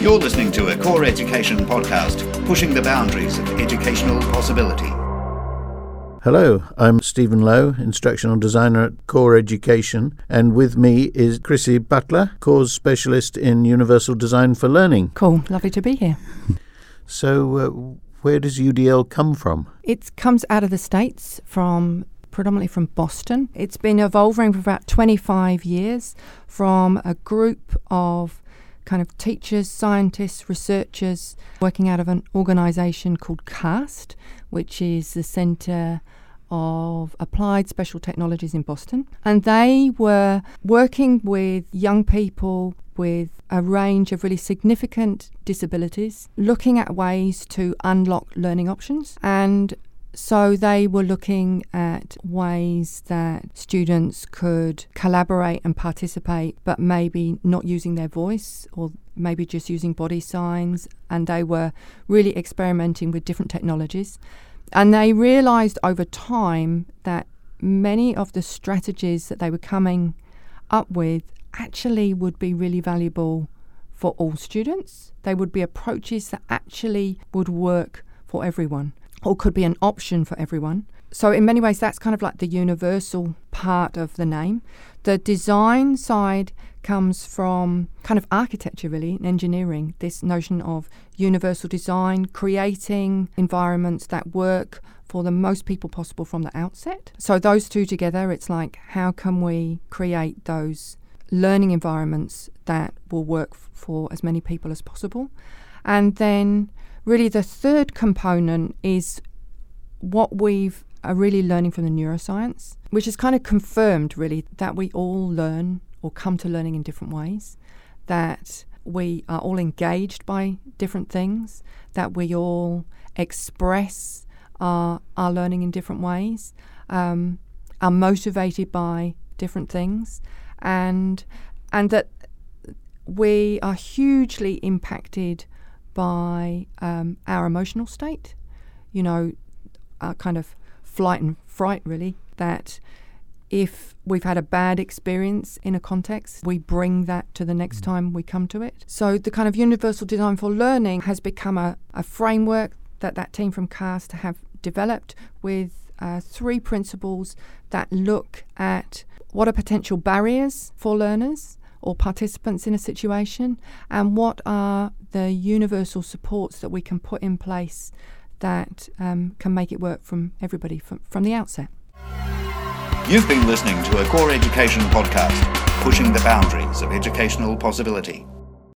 You're listening to a Core Education podcast, pushing the boundaries of educational possibility. Hello, I'm Stephen Lowe, instructional designer at Core Education, and with me is Chrissy Butler, Core's specialist in Universal Design for Learning. Cool, lovely to be here. So, uh, where does UDL come from? It comes out of the States from predominantly from Boston. It's been evolving for about 25 years from a group of kind of teachers, scientists, researchers working out of an organization called CAST, which is the Center of Applied Special Technologies in Boston. And they were working with young people with a range of really significant disabilities, looking at ways to unlock learning options and so they were looking at ways that students could collaborate and participate, but maybe not using their voice or maybe just using body signs. And they were really experimenting with different technologies. And they realized over time that many of the strategies that they were coming up with actually would be really valuable for all students. They would be approaches that actually would work for everyone or could be an option for everyone. So, in many ways, that's kind of like the universal part of the name. The design side comes from kind of architecture, really, and engineering. This notion of universal design, creating environments that work for the most people possible from the outset. So, those two together, it's like, how can we create those learning environments that will work for as many people as possible? And then really the third component is what we've are really learning from the neuroscience, which is kind of confirmed really that we all learn or come to learning in different ways, that we are all engaged by different things, that we all express our, our learning in different ways, um, are motivated by different things, and and that we are hugely impacted by um, our emotional state, you know, our kind of flight and fright, really, that if we've had a bad experience in a context, we bring that to the next mm. time we come to it. So the kind of universal design for learning has become a, a framework that that team from CAST have developed with uh, three principles that look at what are potential barriers for learners or participants in a situation, and what are the universal supports that we can put in place that um, can make it work from everybody from, from the outset. You've been listening to a Core Education podcast, pushing the boundaries of educational possibility.